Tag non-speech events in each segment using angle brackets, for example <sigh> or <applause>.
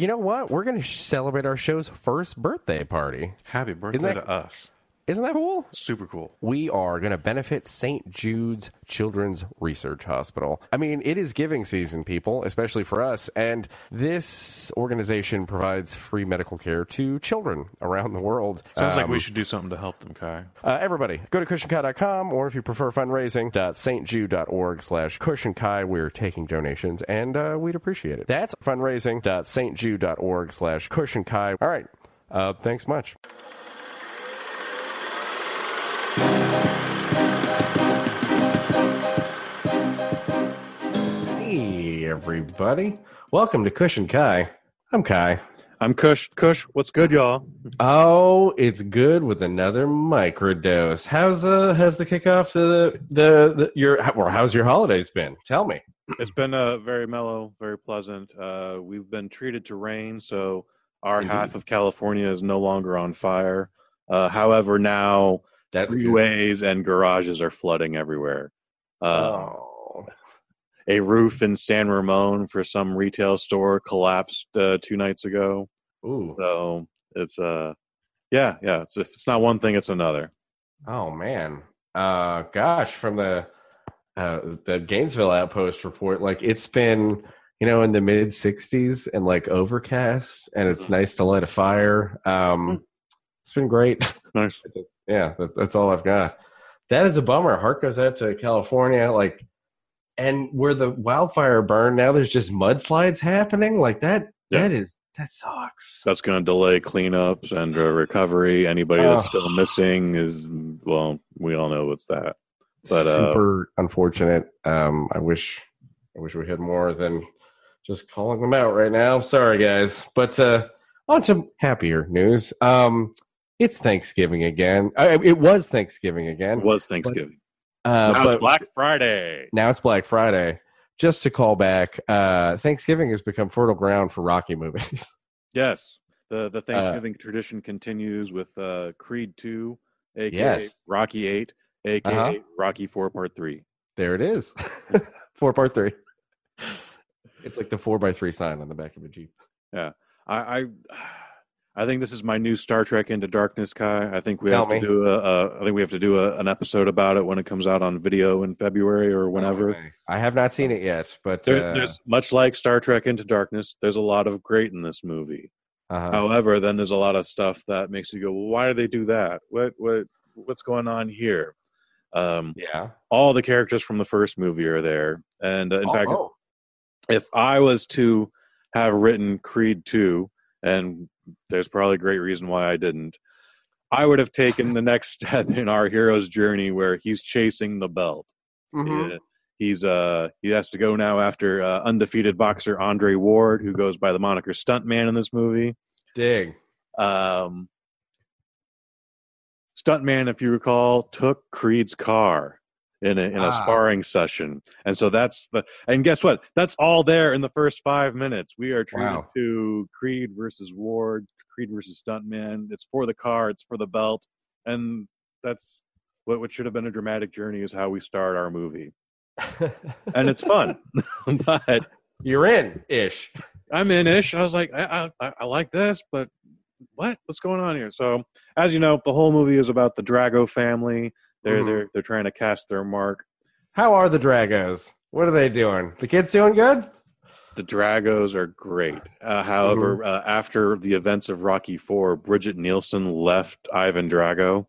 you know what? We're going to celebrate our show's first birthday party. Happy birthday that- to us. Isn't that cool? Super cool. We are going to benefit St. Jude's Children's Research Hospital. I mean, it is giving season, people, especially for us. And this organization provides free medical care to children around the world. Sounds like Um, we should do something to help them, Kai. Uh, everybody, go to cushionkai.com or if you prefer fundraising, stjude.org slash cushionkai. We're taking donations and uh, we'd appreciate it. That's fundraising.stjude.org slash cushionkai. All right. Uh, thanks much. Everybody. Welcome to Kush and Kai. I'm Kai. I'm Kush. Kush, what's good, y'all? Oh, it's good with another microdose. How's uh how's the kickoff to the the, the your well, how's your holidays been? Tell me. It's been uh, very mellow, very pleasant. Uh, we've been treated to rain, so our Indeed. half of California is no longer on fire. Uh, however, now That's good. and garages are flooding everywhere. Uh, Oh. A roof in San Ramon for some retail store collapsed uh, two nights ago. Ooh. So it's uh, yeah, yeah. It's, if it's not one thing, it's another. Oh man. Uh gosh, from the uh the Gainesville outpost report, like it's been, you know, in the mid sixties and like overcast and it's Mhm. nice to light a fire. Um it's been great. <laughs> Nice. yeah, that, that's all I've got. That is a bummer. Heart goes out to California, like, and where the wildfire burned, now there's just mudslides happening. Like that. Yeah. That is that sucks. That's going to delay cleanups and uh, recovery. Anybody that's Oh. still missing is well, we all know what's that. But, uh, super unfortunate. Um, I wish, I wish we had more than just calling them out right now. Sorry, guys. But uh, on to happier news. Um, it's Thanksgiving again. Uh, it was Thanksgiving again. It was Thanksgiving. Uh, now but- it's Black Friday. now it's Black Friday. Just to call back, uh, Thanksgiving has become fertile ground for Rocky movies. <laughs> Yes, the the Thanksgiving tradition continues with uh, Creed Two, aka Yes. Rocky Eight, aka Uh-huh. Rocky Four Part Three. there it is, <laughs> <laughs> four part three. It's like the four by three sign on the back of a jeep. Yeah, I, I I think this is my new Star Trek Into Darkness, Kai. I think we Tell have me. to do a, a I think we have to do a, an episode about it when it comes out on video in February or whenever. Okay. I have not seen it yet, but There, uh, there's much like Star Trek Into Darkness. There's a lot of great in this movie. uh-huh. However, then there's a lot of stuff that makes you go, well, "Why do they do that? What what what's going on here?" Um, yeah. all the characters from the first movie are there, and uh, in Oh, fact, oh. if I was to have written Creed two, and there's probably a great reason why I didn't, I would have taken the next <laughs> step in our hero's journey where he's chasing the belt. Mhm. Yeah. He's uh he has to go now after uh, undefeated boxer Andre Ward, who goes by the moniker Stuntman in this movie. dig. Um, Stuntman, if you recall, took Creed's car in a in a Ah. sparring session, and so that's the and guess what? That's all there in the first five minutes. We are treated Wow. to Creed versus Ward, Creed versus Stuntman. It's for the car, it's for the belt, and that's what what should have been a dramatic journey is how we start our movie, and it's fun. <laughs> <laughs> but You're in ish. I'm in ish. I was like, I, I I like this, but what? What's going on here? So, as you know, the whole movie is about the Drago family. They're Mhm. they're they're trying to cast their mark. How are the Dragos? What are they doing? The kids doing good? The Dragos are great. Uh, however, uh, after the events of Rocky Four, Brigitte Nielsen left Ivan Drago.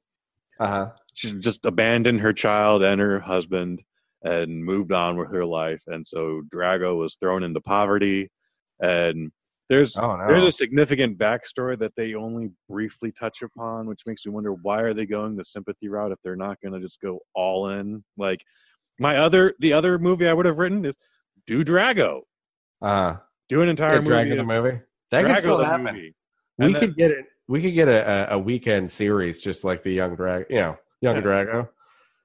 Uh huh. She just abandoned her child and her husband and moved on with her life. And so Drago was thrown into poverty. And there's Oh no. There's a significant backstory that they only briefly touch upon, which makes me wonder why are they going the sympathy route if they're not going to just go all in? Like my other, the other movie I would have written is do Drago, uh, do an entire movie. the movie. That Drago could still happen. movie. We And could get it. We could get a, a, a weekend series just like the Young Drago, You know, Young Yeah. Drago.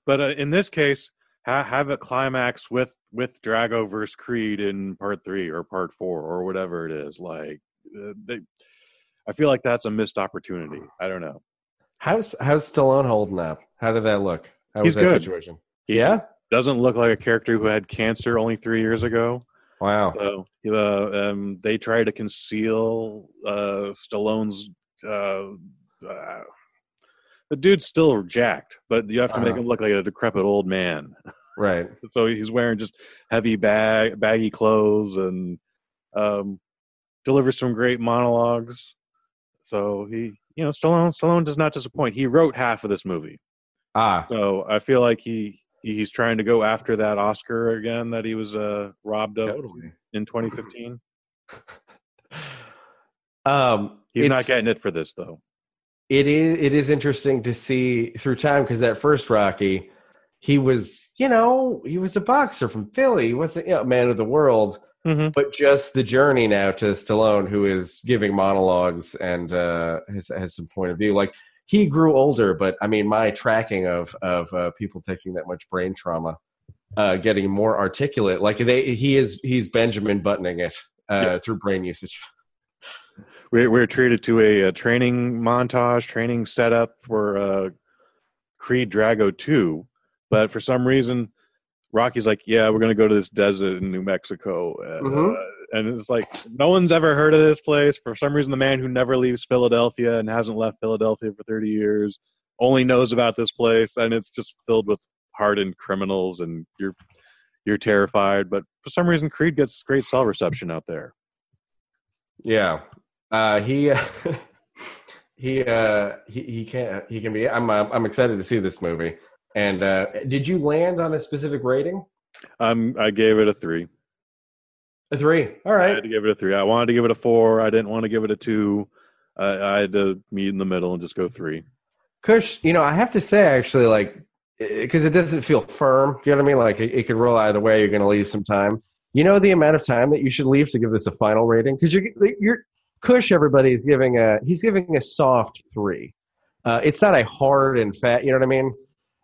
But uh, in this case, ha- have a climax with with Drago versus Creed in part three or part four or whatever it is. Like uh, they, I feel like that's a missed opportunity. <sighs> I don't know. How's how's Stallone holding up? How did that look? How was He's that good. situation? Yeah. doesn't look like a character who had cancer only three years ago. Wow. So uh, um, they try to conceal uh, Stallone's. Uh, uh, the dude's still jacked, but you have to make Uh-huh. him look like a decrepit old man. <laughs> Right. <laughs> so he's wearing just heavy bag baggy clothes and um, delivers some great monologues. So he, you know, Stallone Stallone does not disappoint. He wrote half of this movie, Ah. so I feel like he he's trying to go after that Oscar again that he was uh, robbed of Totally. in 2015. <sighs> Um, He's not getting it for this though. it is it is interesting to see through time because that first Rocky, he was you know he was a boxer from Philly. He wasn't you know, a man of the world, Mm-hmm. but just the journey now to Stallone, who is giving monologues and uh, has has some point of view. Like he grew older, but I mean, my tracking of of uh, people taking that much brain trauma, uh, getting more articulate. Like they, he is he's Benjamin buttoning it uh, through brain usage. <laughs> We're, we're treated to a, a training montage, training setup for uh, Creed Drago 2. But for some reason, Rocky's like, yeah, we're going to go to this desert in New Mexico. Uh, Mhm. and it's like, no one's ever heard of this place. For some reason, the man who never leaves Philadelphia and hasn't left Philadelphia for 30 years only knows about this place. And it's just filled with hardened criminals, and you're you're terrified. But for some reason, Creed gets great cell reception out there. Yeah, uh, he <laughs> he uh, he he can't he can be. I'm uh, I'm excited to see this movie. And uh, did you land on a specific rating? Um, I gave it a three. A three. All right. I had to give it a three. I wanted to give it a four. I didn't want to give it a two. I, I had to meet in the middle and just go three. Kush, you know, I have to say, actually, like, because it doesn't feel firm. You know what I mean? Like, it, it could roll either way. You're going to leave some time. You know the amount of time that you should leave to give this a final rating? Because you're, you're Kush. Everybody is giving a he's giving a soft three. Uh, it's not a hard and fat. You know what I mean?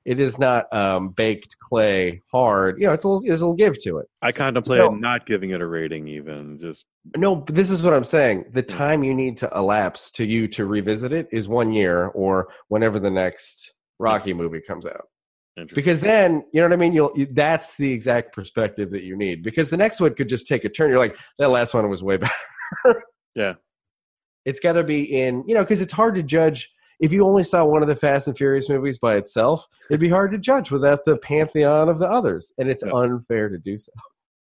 It is not um, baked clay hard. You know, it's a little, there's a little give to it. I contemplated No. not giving it a rating, even just No, but this is what I'm saying. The time you need to elapse to you to revisit it is one year or whenever the next Rocky movie comes out. Because then, you know what I mean? You'll you, that's the exact perspective that you need. Because the next one could just take a turn. You're like, that last one was way better. Yeah. <laughs> It's got to be in, you know, because it's hard to judge. If you only saw one of the Fast and Furious movies by itself, it'd be hard to judge without the pantheon of the others, and it's Yeah. unfair to do so.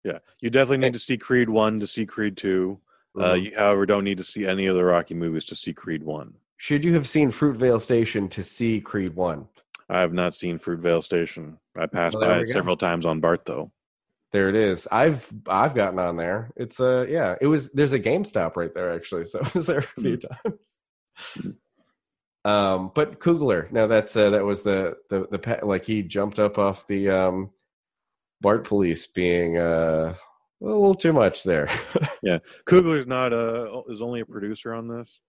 yeah, you definitely need to see Creed one to see Creed 2 Uh, Mhm. you, however, don't need to see any of the Rocky movies to see Creed one. Should you have seen Fruitvale Station to see Creed One? I have not seen Fruitvale Station. I passed Well, by it go. several times on Bart though. There it is. I've I've gotten on there. It's uh yeah. It was there's a GameStop right there actually, so <laughs> I was there a few times. Um, but Coogler. Now that's uh, that was the the the like he jumped up off the um Bart police being uh a little too much there. <laughs> Yeah, Coogler's not a is only a producer on this,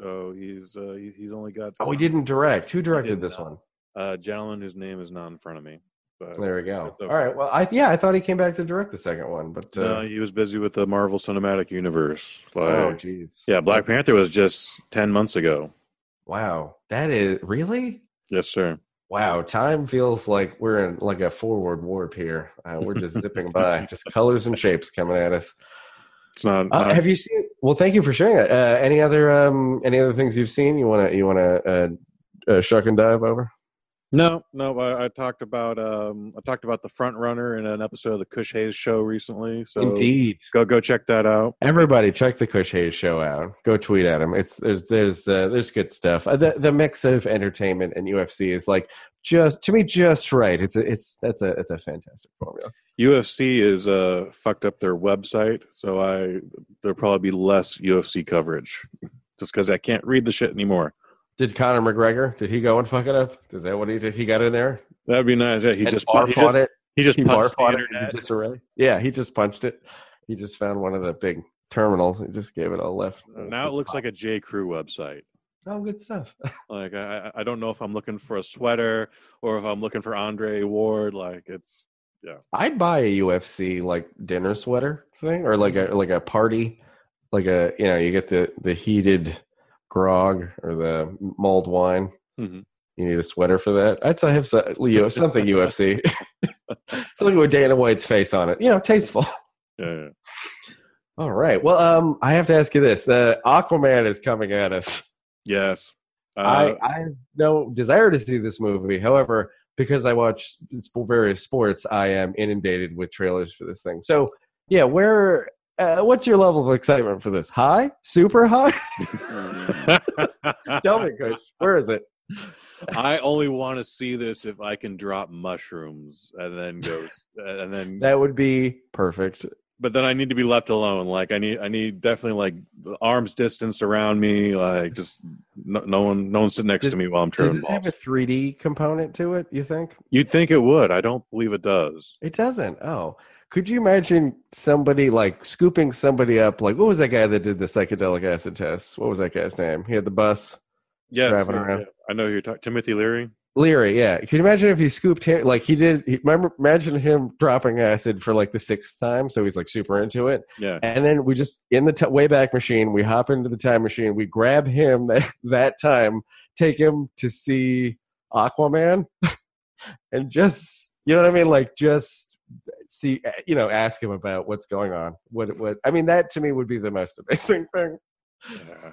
so he's uh, he, he's only got oh, he didn't direct. Who directed this not. one? a gentleman whose name is not in front of me. But There we go. Okay. All right. Well, I yeah, I thought he came back to direct the second one, but uh, no, he was busy with the Marvel Cinematic Universe. oh jeez. yeah, Black Panther was just ten months ago. Wow. That is really Yes, sir. Wow, time feels like we're in like a forward warp here. Uh, we're just <laughs> zipping by, just colors and shapes coming at us. It's not. Uh, have you seen? Well, thank you for sharing it. Uh, any other um, any other things you've seen? You want to you want to uh, uh, shuck and dive over? No, no. I, I talked about um, I talked about the front runner in an episode of the Kush Hayes show recently. So Indeed. go go check that out. Everybody, check the Kush Hayes show out. Go tweet at him. It's there's there's uh, there's good stuff. Uh, the the mix of entertainment and UFC is like just to me just right. It's a, it's that's a it's a fantastic formula. UFC is uh fucked up their website, so I there'll probably be less UFC coverage just because I can't read the shit anymore. Did Conor McGregor? Did he go and fuck it up? Is that what he did? He got in there. That'd be nice. Yeah, he and just barf he on it. he just He punched barf the on it disarray. Yeah, he just punched it. He just found one of the big terminals and just gave it a lift. Now it looks like a J Crew website. oh, good stuff. <laughs> Like I, I I don't know if I'm looking for a sweater or if I'm looking for Andre Ward. Like it's yeah. I'd buy a UFC like dinner sweater thing, or like a like a party, like a you know you get the the heated grog or the mulled wine. Mhm. You need a sweater for that. I'd say have some- Leo <laughs> something UFC, <laughs> something with Dana White's face on it. You know, tasteful. <laughs> Yeah, yeah. All right. Well, um, I have to ask you this: the Aquaman is coming at us. Yes. Uh, I I have no desire to see this movie. However, because I watch various sports, I am inundated with trailers for this thing. So, yeah, where? Uh, what's your level of excitement for this? High? Super high? <laughs> Tell me, Coach. Where is it? I only want to see this if I can drop mushrooms and then go and then That would be perfect. but then I need to be left alone. Like I need I need definitely like arms distance around me, like just no, no one no one sit next Does- to me while I'm trying. Does this have a 3D component to it? You think You'd think it would. I don't believe it does. it doesn't? Oh, could you imagine somebody like scooping somebody up? Like, what was that guy that did the psychedelic acid tests? What was that guy's name? He had the bus. Yes, Driving yeah, around. yeah. I know who you're talking. Timothy Leary. Leary, yeah. Can you imagine if he scooped him like he did? He, remember, imagine him dropping acid for like the sixth time, so he's like super into it. Yeah, And then we just in the t- wayback machine, we hop into the time machine, we grab him <laughs> that, that time, take him to see Aquaman, <laughs> and just you know what I mean, like just see, you know, ask him about what's going on. What what I mean, that to me would be the most <laughs> amazing thing. yeah.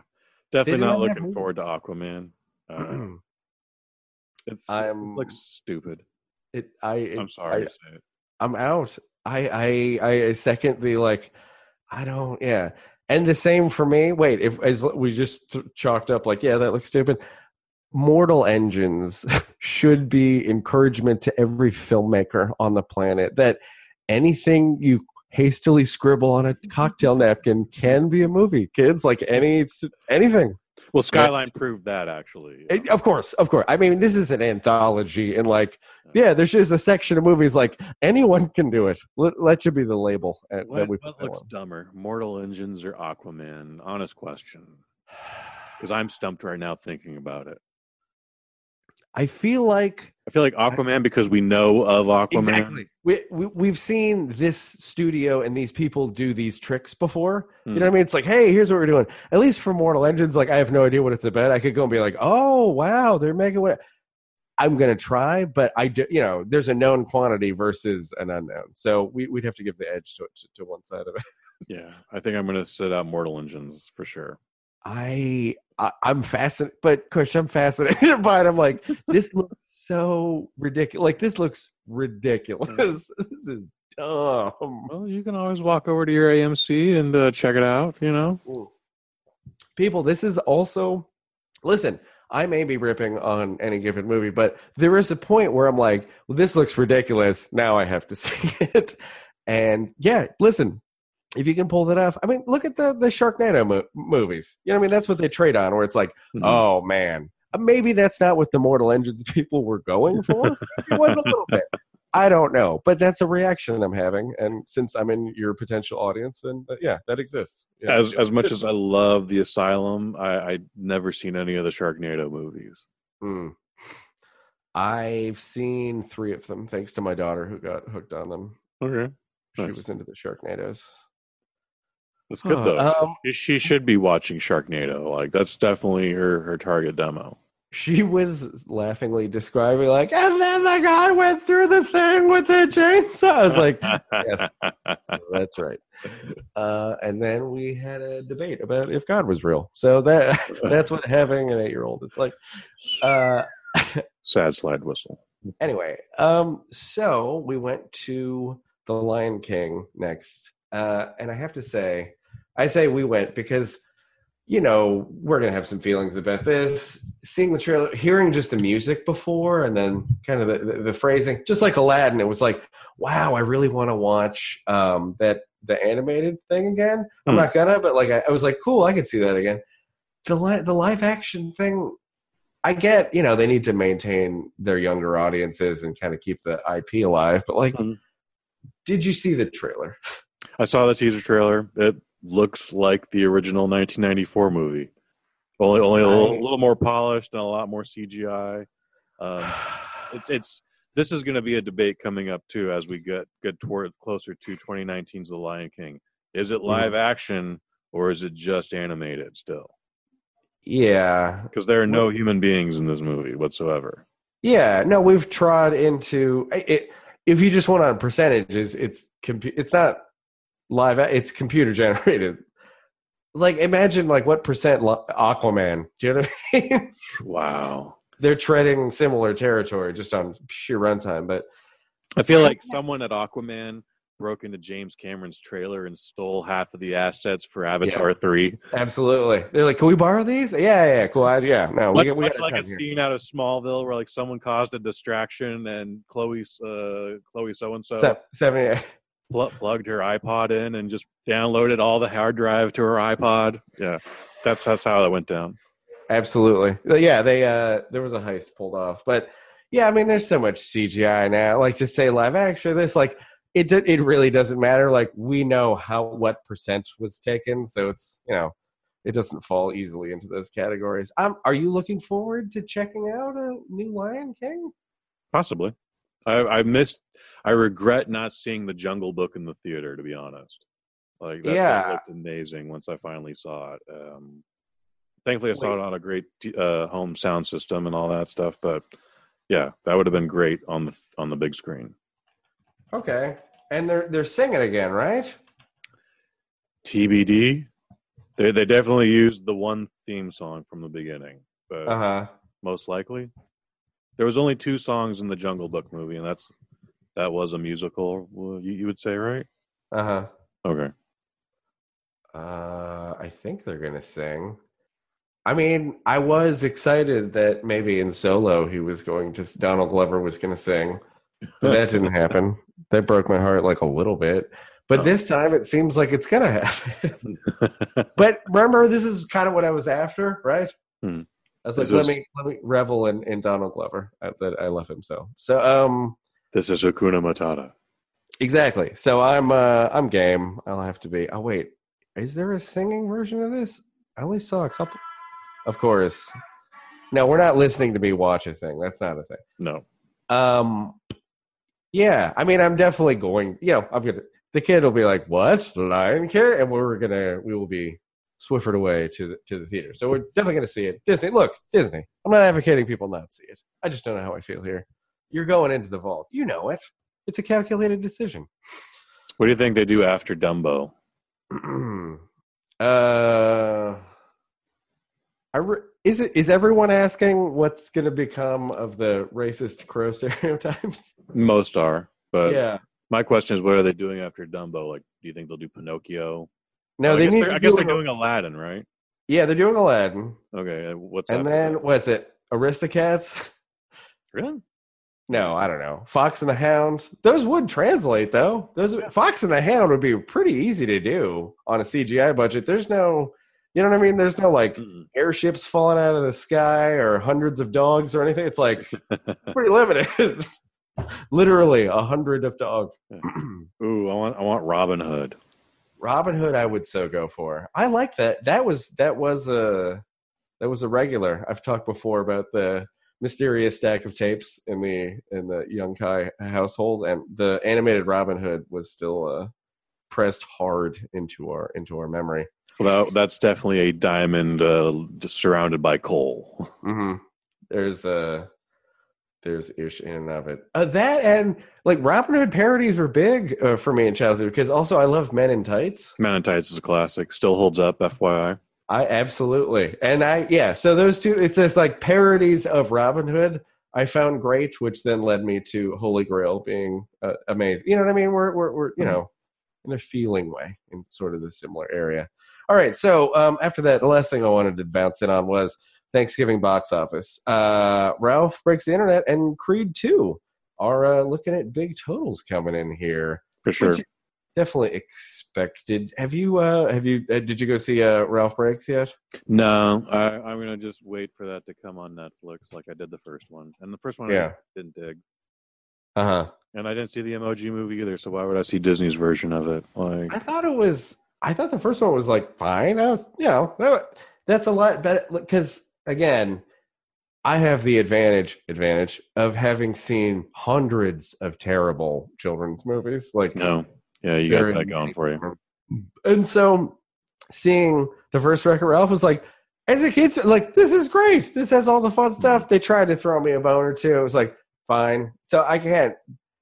Definitely not looking forward to Aquaman. Uh, <clears throat> it's I'm- it looks stupid. it, I, it, I'm sorry I, to say it. I'm out. I I I second the like. I don't. Yeah, and the same for me. Wait, if as we just th- chalked up like, yeah, that looks stupid. Mortal Engines <laughs> should be encouragement to every filmmaker on the planet that anything you hastily scribble on a cocktail napkin can be a movie. Kids, like any anything. Well, Skyline proved that actually. Eh, Of course, of course. I mean, this is an anthology, and like, yeah, there's just a section of movies like anyone can do it. Let, let should be the label uh, that What, we what looks on. dumber, Mortal Engines or Aquaman? Honest question. <sighs> Because I'm stumped right now thinking about it. I feel like I feel like Aquaman because we know of Aquaman. We, we we've seen this studio and these people do these tricks before. You Hmm. know what I mean? It's like, hey, here's what we're doing. At least for Mortal Engines, like I have no idea what it's about. I could go and be like, oh wow, they're making what. I'm gonna try, but I do. You know, there's a known quantity versus an unknown, so we, we'd have to give the edge to, to to one side of it. Yeah, I think I'm going to sit out Mortal Engines for sure. I, I I'm fascinated, but Kush, I'm fascinated <laughs> by it. I'm like, this <laughs> looks so ridiculous. Like this looks ridiculous. <laughs> this is dumb. Well, you can always walk over to your AMC and uh, check it out. You know, People, this is also listen. I may be ripping on any given movie, but there is a point where I'm like, well, this looks ridiculous. Now I have to see it. And yeah, listen, if you can pull that off, I mean, look at the the Sharknado mo- movies. You know, what I mean, that's what they trade on. Where it's like, Mhm. oh man, Uh, maybe that's not what the Mortal Engines <laughs> people were going for. it was a little bit. I don't know, but that's a reaction I'm having, and since I'm in your potential audience, then uh, yeah, that exists. Yeah. as as much as I love the Asylum, I I never seen any of the Sharknado movies. Hmm. I've seen three of them, thanks to my daughter who got hooked on them. Okay, She Nice. was into the Sharknadoes. That's good Huh, though. um, she, she should be watching Sharknado. Like that's definitely her her target demo. She was laughingly describing like, and then the guy went through the thing with the chainsaw. I was like, yes, <laughs> that's right. Uh, and then we had a debate about if God was real. So that <laughs> that's what having an eight year old is like. Uh, <laughs> Sad slide whistle. anyway, um, so we went to the Lion King next, uh, and I have to say, I say we went because you know we're gonna have some feelings about this. Seeing the trailer, hearing just the music before, and then kind of the, the, the phrasing, just like Aladdin, it was like, wow, I really want to watch um, that the animated thing again. I'm Hmm. not gonna, but like I, I was like, cool, I could see that again. The li- the live action thing I get, you know, they need to maintain their younger audiences and kind of keep the IP alive. But like, Mhm. did you see the trailer? <laughs> I saw the teaser trailer. It looks like the original 1994 movie, only only a little, I- little more polished and a lot more CGI. Um, <sighs> it's it's this is going to be a debate coming up too as we get get toward closer to 2019's The Lion King. Is it live action or is it just animated still? yeah, Because there are no human beings in this movie whatsoever. yeah. No, we've trod into it. If you just went on percentages, it's it's not live. It's computer generated. Like imagine like what percent Aquaman? Do you know what I mean? <laughs> Wow. They're treading similar territory just on pure runtime, but I feel like someone at Aquaman broke into James Cameron's trailer and stole half of the assets for Avatar Three. absolutely. They're like, "Can we borrow these?" Yeah, yeah, yeah cool. I, yeah, no, we Much, got we much like a here. scene out of Smallville where like someone caused a distraction and Chloe's uh, Chloe so and so Se- Seventy. plugged her iPod in and just downloaded all the hard drive to her iPod. Yeah, that's that's how that went down. Absolutely. Yeah, they uh there was a heist pulled off. But yeah, I mean there's so much CGI now. Like just say live action this like it do- it really doesn't matter. Like we know how what percent was taken, so it's, you know, it doesn't fall easily into those categories. Um are you looking forward to checking out a new Lion King? Possibly. I, I missed. I regret not seeing the Jungle Book in the theater. To be honest, like that, that looked amazing once I finally saw it. Um, thankfully, I saw it on a great uh, home sound system and all that stuff. But yeah, that would have been great on the on the big screen. Okay. And they're they're singing again, right? TBD. They they definitely used the one theme song from the beginning, but Uh-huh. most likely there was only two songs in the Jungle Book movie, and that's that was a musical. You, you would say, right? Uh-huh. Okay. Uh, I think they're gonna sing. I mean, I was excited that maybe in solo he was going to Donald Glover was gonna sing, but that didn't <laughs> happen. That broke my heart like a little bit. But Oh. this time it seems like it's gonna happen. <laughs> but remember, this is kind of what I was after, right? Hmm. I was like, This let is- me let me revel in, in Donald Glover. I, that I love him so. So um, this is Hakuna Matata. exactly. So I'm uh I'm game. I'll have to be. Oh wait, is there a singing version of this? I only saw a couple. Of course. No, we're not listening to me watch a thing. That's not a thing. No. Um, yeah, I mean, I'm definitely going. You know, I'm gonna. The kid will be like, "What Lion King?" and we're gonna. We will be swiffered away to the to the theater. So we're definitely gonna see it. Disney, look, Disney. I'm not advocating people not see it. I just don't know how I feel here. You're going into the vault. You know it. It's a calculated decision. What do you think they do after Dumbo? <clears throat> uh, I re- is it is everyone asking what's going to become of the racist crow <laughs> stereotypes? Most are, but yeah. my question is, what are they doing after Dumbo? Like, do you think they'll do Pinocchio? No, I they guess, need. they're, I guess they're doing Aladdin, right? Yeah, they're doing Aladdin, Okay, and what's and then that? what's it? Aristocats? really? No, I don't know. Fox and the Hound. Those would translate though. Those Fox and the Hound would be pretty easy to do on a CGI budget. There's no, you know what I mean? There's no like Mm-mm. airships falling out of the sky or hundreds of dogs or anything. It's like <laughs> pretty limited. <laughs> Literally a hundred of dogs. Ooh, I want I want Robin Hood. Robin Hood, I would so go for. I like that. That was that was a that was a regular. I've talked before about the mysterious stack of tapes in the in the Young Kai household, and the animated Robin Hood was still uh, pressed hard into our into our memory. Well, that's definitely a diamond uh, surrounded by coal. hmm There's uh there's ish in and of it. Uh, that and like Robin Hood parodies were big uh, for me in childhood because also I love Men in Tights. Men in Tights is a classic. Still holds up, FYI. I absolutely. And I yeah, so those two it's just like parodies of Robin Hood I found great which then led me to Holy Grail being uh, amazing. You know what I mean? We're we're, we're you Mhm. know in a feeling way in sort of the similar area. All right, so um after that the last thing I wanted to bounce in on was Thanksgiving box office. Uh Ralph breaks the internet and Creed 2 are uh, looking at big totals coming in here For sure. Definitely expected. Have you? uh Have you? Uh, did you go see uh Ralph Breaks yet? No, I, I'm gonna just wait for that to come on Netflix, like I did the first one. And the first one, Yeah. I didn't dig. Uh huh. And I didn't see the Emoji movie either. So why would I see Disney's version of it? Like, I thought it was. I thought the first one was like fine. I was, you know, that's a lot better because again, I have the advantage advantage of having seen hundreds of terrible children's movies. Like no, yeah, you got that going for you. And so seeing the first Wreck-It Ralph was like, as a kid, like, this is great. This has all the fun mm-hmm. stuff. They tried to throw me a bone or two. It was like, fine. So I can't,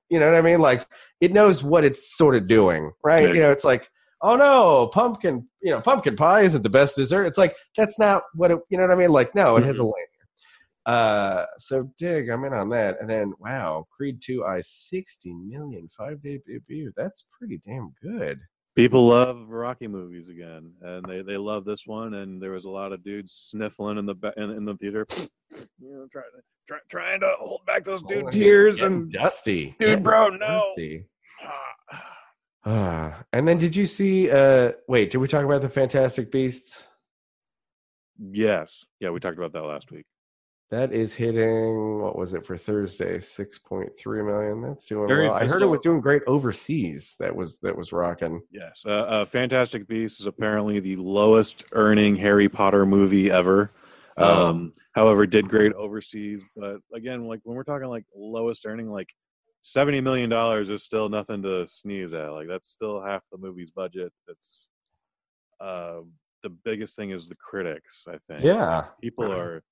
you know what I mean? Like, it knows what it's sort of doing, right? Yeah. You know, it's like, oh no, pumpkin, you know, pumpkin pie isn't the best dessert. It's like that's not what it, you know what I mean. Like no, it has a lane. Uh, so dig, I'm in on that. And then wow, Creed two, I sixty million five day debut. That's pretty damn good. People love Rocky movies again, and they, they love this one. And there was a lot of dudes sniffling in the in, in the theater, <clears throat> you know, trying to try, trying to hold back those dude Oh, tears. And dusty, dude, bro, no. dusty. Ah, and then did you see? uh Wait, did we talk about the Fantastic Beasts? yes, yeah, we talked about that last week. That is hitting. What was it for Thursday? Six point three million. That's doing Very well. I heard it was doing great overseas. That was that was rocking. Yes, uh, uh, Fantastic Beasts is apparently the lowest earning Harry Potter movie ever. Oh. Um, however, did great overseas. But again, like when we're talking like lowest earning, like seventy million dollars is still nothing to sneeze at. Like that's still half the movie's budget. That's uh, the biggest thing is the critics. I think. Yeah. people <laughs> are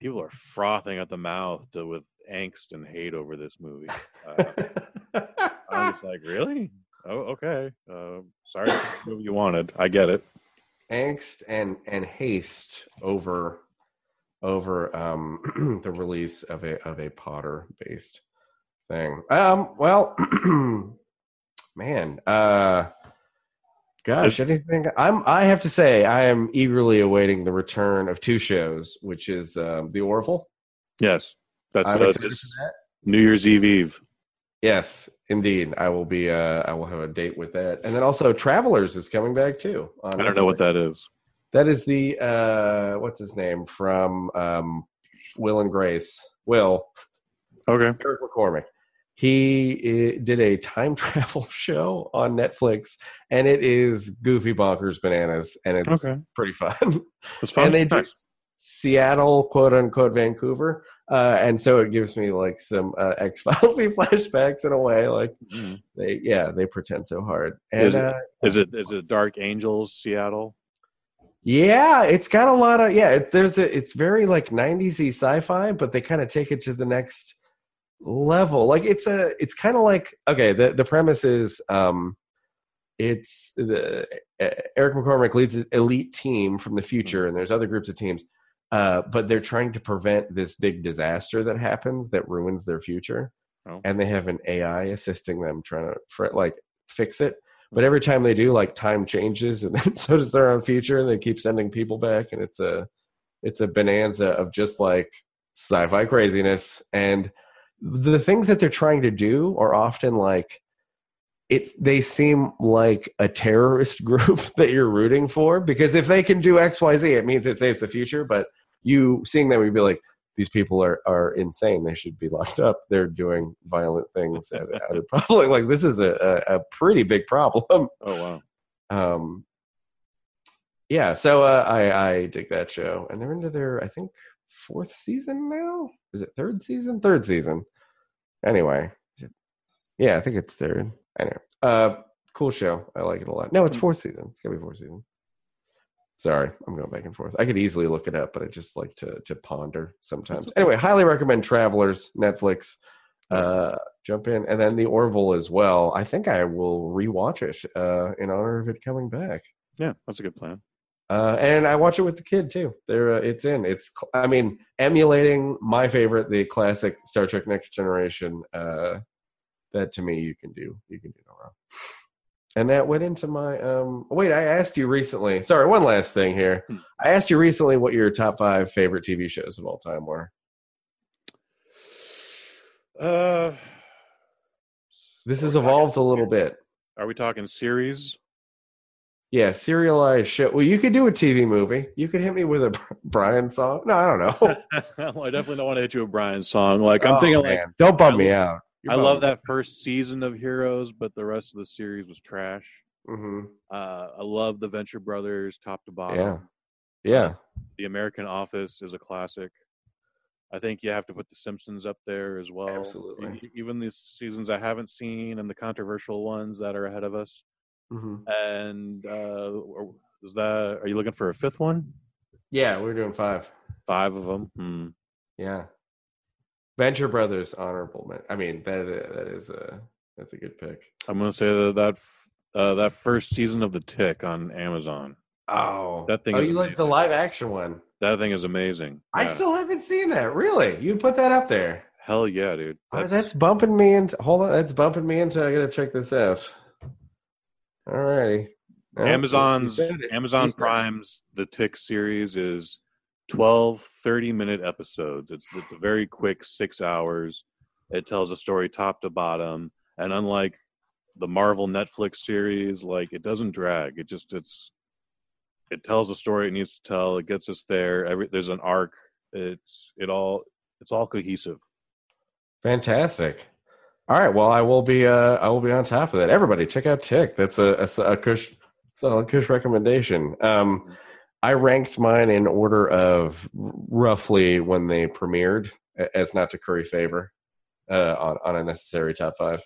people are frothing at the mouth to, with angst and hate over this movie. Uh, I'm just like, really? Oh, okay. Uh, sorry, movie you wanted. I get it. Angst and and haste over over um <clears throat> the release of a of a Potter based thing. Um. Well, <clears throat> man. Uh. Gosh, anything? I'm. I have to say, I am eagerly awaiting the return of two shows, which is um, the Orville. Yes, that's uh, that. New Year's Eve Eve. Yes, indeed. I will be. Uh, I will have a date with that, and then also Travelers is coming back too. I don't know what that is. That is the uh, what's his name from um, Will and Grace. Will Okay. Eric McCormack. He uh, did a time <laughs> travel show on Netflix, and it is goofy bonkers bananas, and it's Okay. pretty fun. That's fine. and they do Seattle, quote unquote, Vancouver, uh, and so it gives me like some uh, <laughs> X Files flashbacks in a way. Like Mm. they, yeah, they pretend so hard, and Is it- uh, Is it is it Dark Angels Seattle? Yeah, it's got a lot of yeah. It, there's a it's very like 90s sci-fi, but they kind of take it to the next level. Like it's a it's kind of like okay. The the premise is um, it's the uh, Eric McCormack leads an elite team from the future, and there's other groups of teams, uh, but they're trying to prevent this big disaster that happens that ruins their future, Oh. and they have an AI assisting them trying to fr- like fix it. But every time they do, like time changes, and <laughs> then so does their own future, and they keep sending people back, and it's a it's a bonanza of just like sci-fi craziness. And the things that they're trying to do are often like it's they seem like a terrorist <laughs> group that you're rooting for because if they can do X Y Z, it means it saves the future. But you seeing them, you'd be like, these people are are insane. They should be locked up. They're doing violent things out, out in public. Like this is a, a, a pretty big problem. Oh wow. Um, yeah, so uh, I I dig that show, and they're into their I think fourth season now. Is it third season? Third season. Anyway, yeah, I think it's third. Anyway, uh, cool show. I like it a lot. No, it's fourth season. It's gonna be fourth season. Sorry, I'm going back and forth. I could easily look it up, but I just like to to ponder sometimes. Okay. Anyway, highly recommend Travelers Netflix. Uh, jump in, and then the Orville as well. I think I will rewatch it uh, in honor of it coming back. Yeah, that's a good plan. Uh, and I watch it with the kid too. There, uh, it's in. It's. I mean, emulating my favorite, the classic Star Trek Next Generation. Uh, that to me, you can do. You can do no wrong. And that went into my. Um, wait, I asked you recently. Sorry, one last thing here. Hmm. I asked you recently what your top five favorite TV shows of all time were. Uh, This has talking evolved a little bit. are we talking series? Yeah, serialized shit. Well, you could do a TV movie. You could hit me with a Brian song. No, I don't know. <laughs> well, I definitely don't want to hit you with Brian song. Like I'm Oh, thinking, like don't bum me out. I love that first season of Heroes, but the rest of the series was trash. hmm Uh, I love the Venture Brothers, top to bottom. Yeah. Yeah. The American Office is a classic. I think you have to put The Simpsons up there as well. Absolutely. Even these seasons I haven't seen and the controversial ones that are ahead of us. Hmm And uh, is that? Are you looking for a fifth one? Yeah, we're doing five. Five of them. Hmm. Yeah. Venture Brothers honorable. man. I mean, that that is a that's a good pick. I'm gonna say that that Uh, that first season of The Tick on Amazon. Oh, That thing Oh, is you like the live action one? That thing is amazing. I Yeah. still haven't seen that. Really? You put that up there? Hell yeah, dude. Oh, that's bumping me into. Hold on, that's bumping me into. I gotta check this out. Alrighty. righty. Amazon's you said it. Amazon You said it. Prime's The Tick series is 12 30 minute episodes. It's it's a very quick 6 hours. It tells a story top to bottom and unlike the Marvel Netflix series like it doesn't drag. It just it's it tells a story it needs to tell. It gets us there. Every there's an arc. It's it all it's all cohesive. Fantastic. All right. Well, I will be. Uh, I will be on top of that. Everybody, check out Tick. That's a, a, a Kush solid Kush recommendation. Um, I ranked mine in order of roughly when they premiered, as not to curry favor uh, on on a necessary top five.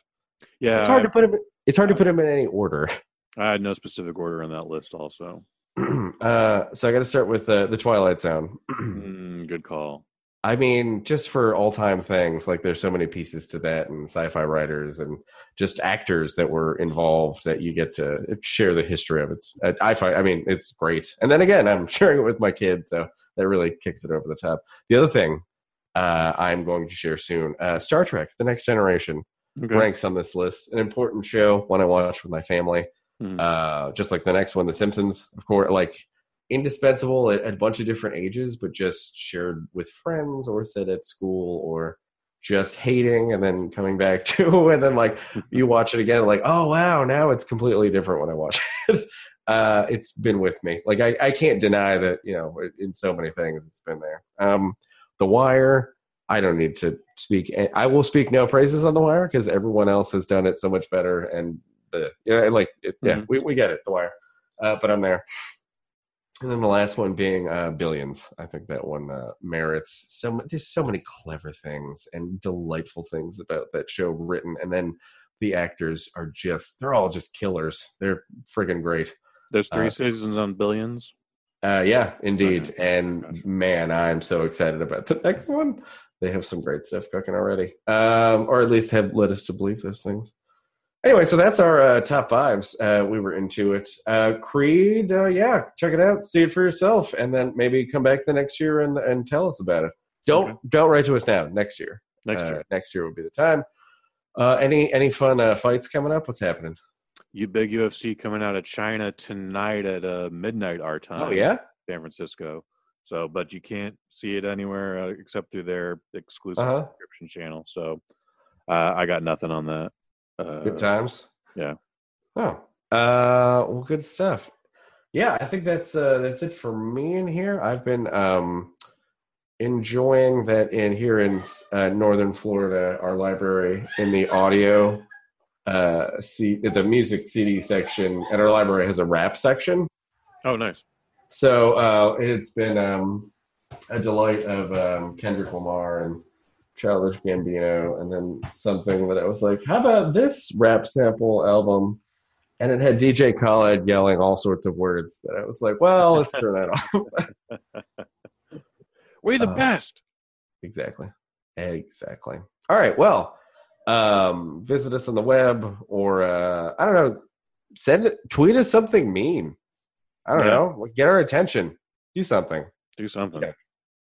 Yeah. it's hard to put them. It's hard to put them in any order. I had no specific order on that list also. <clears throat> uh, so I got to start with uh, the Twilight Zone. <clears throat> Mm, good call. I mean, just for all time things, like there's so many pieces to that, and sci fi writers and just actors that were involved that you get to share the history of it. I, find, I mean, it's great. And then again, I'm <laughs> sharing it with my kids, so that really kicks it over the top. The other thing uh, I'm going to share soon uh, Star Trek The Next Generation Okay. ranks on this list. An important show, one I watch with my family. Hmm. Uh, just like the next one, The Simpsons, of course, like indispensable at, at a bunch of different ages, but just shared with friends or said at school or just hating and then coming back <laughs> to, and then like you <laughs> watch it again, like, oh wow, now it's completely different when I watch <laughs> it. Uh, it's been with me. Like I, I can't deny that, you know, in so many things it's been there. Um, the Wire, I don't need to speak. I will speak no praises on The Wire because everyone else has done it so much better. And the, you know, like, it, yeah, Mhm. we, we get it, The Wire. Uh, but I'm there. And then the last one being uh, Billions. I think that one uh, merits so. There's so many clever things and delightful things about that show written, and then the actors are just—they're all just killers. They're friggin' great. There's three uh, seasons on Billions. Uh, yeah, indeed. Okay. And Gotcha. man, I'm so excited about the next one. They have some great stuff cooking already, um, or at least have led us to believe those things. Anyway, so that's our uh, top fives. Uh, we were into it. Uh, Creed, uh, yeah, check it out, see it for yourself, and then maybe come back the next year and, and tell us about it. Don't Okay. don't write to us now. Next year. Next Uh, year. Next year would be the time. Uh, any any fun uh, fights coming up? What's happening? You big UFC coming out of China tonight at uh, midnight our time. Oh yeah. San Francisco. So, but you can't see it anywhere uh, except through their exclusive Uh-huh. subscription channel. So, uh, I got nothing on that. Uh, Good times. yeah. Oh. Uh well good stuff. Yeah, I think that's uh that's it for me in here. I've been um enjoying that in here in uh, northern Florida, our library in the audio uh C the music CD section at our library has a rap section. Oh, nice. So uh it's been um a delight of um Kendrick Lamar and Childish Gambino, and then something that I was like, how about this rap sample album? And it had DJ Khaled yelling all sorts of words that I was like, well, let's turn that off. <laughs> We're the Uh, best. exactly. Exactly. All right. Well, um, visit us on the web or, uh, I don't know, send it, tweet us something mean. I don't Yeah. know. Get our attention. Do something. Do something. Yeah.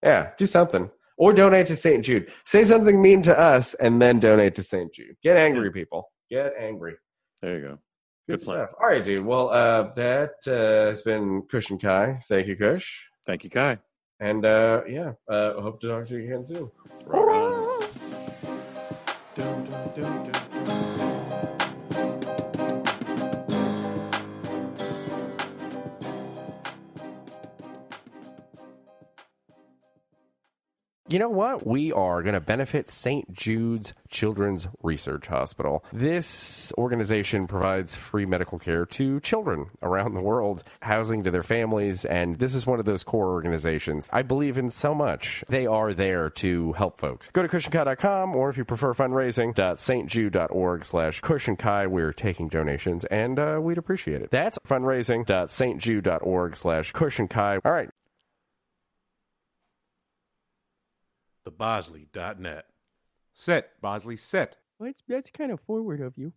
Yeah, do something. Or donate to St. Jude. Say something mean to us and then donate to St. Jude. Get angry, people. Get angry. There you go. Good, Good plan. stuff. All right, dude. Well, uh, that uh, has been Kush and Kai. Thank you, Kush. Thank you, Kai. And uh, yeah, uh, hope to talk to you again soon. Right. Dun, dun, dun, dun, dun. You know what? We are going to benefit St. Jude's Children's Research Hospital. This organization provides free medical care to children around the world, housing to their families, and this is one of those core organizations I believe in so much. They are there to help folks. Go to cushionkai.com or if you prefer fundraising, stjude.org slash cushionkai. We're taking donations and uh, we'd appreciate it. That's fundraising.stjude.org slash cushionkai. All right. Thebosley.net. Sit, Bosley, set. Well, that's, that's kind of forward of you.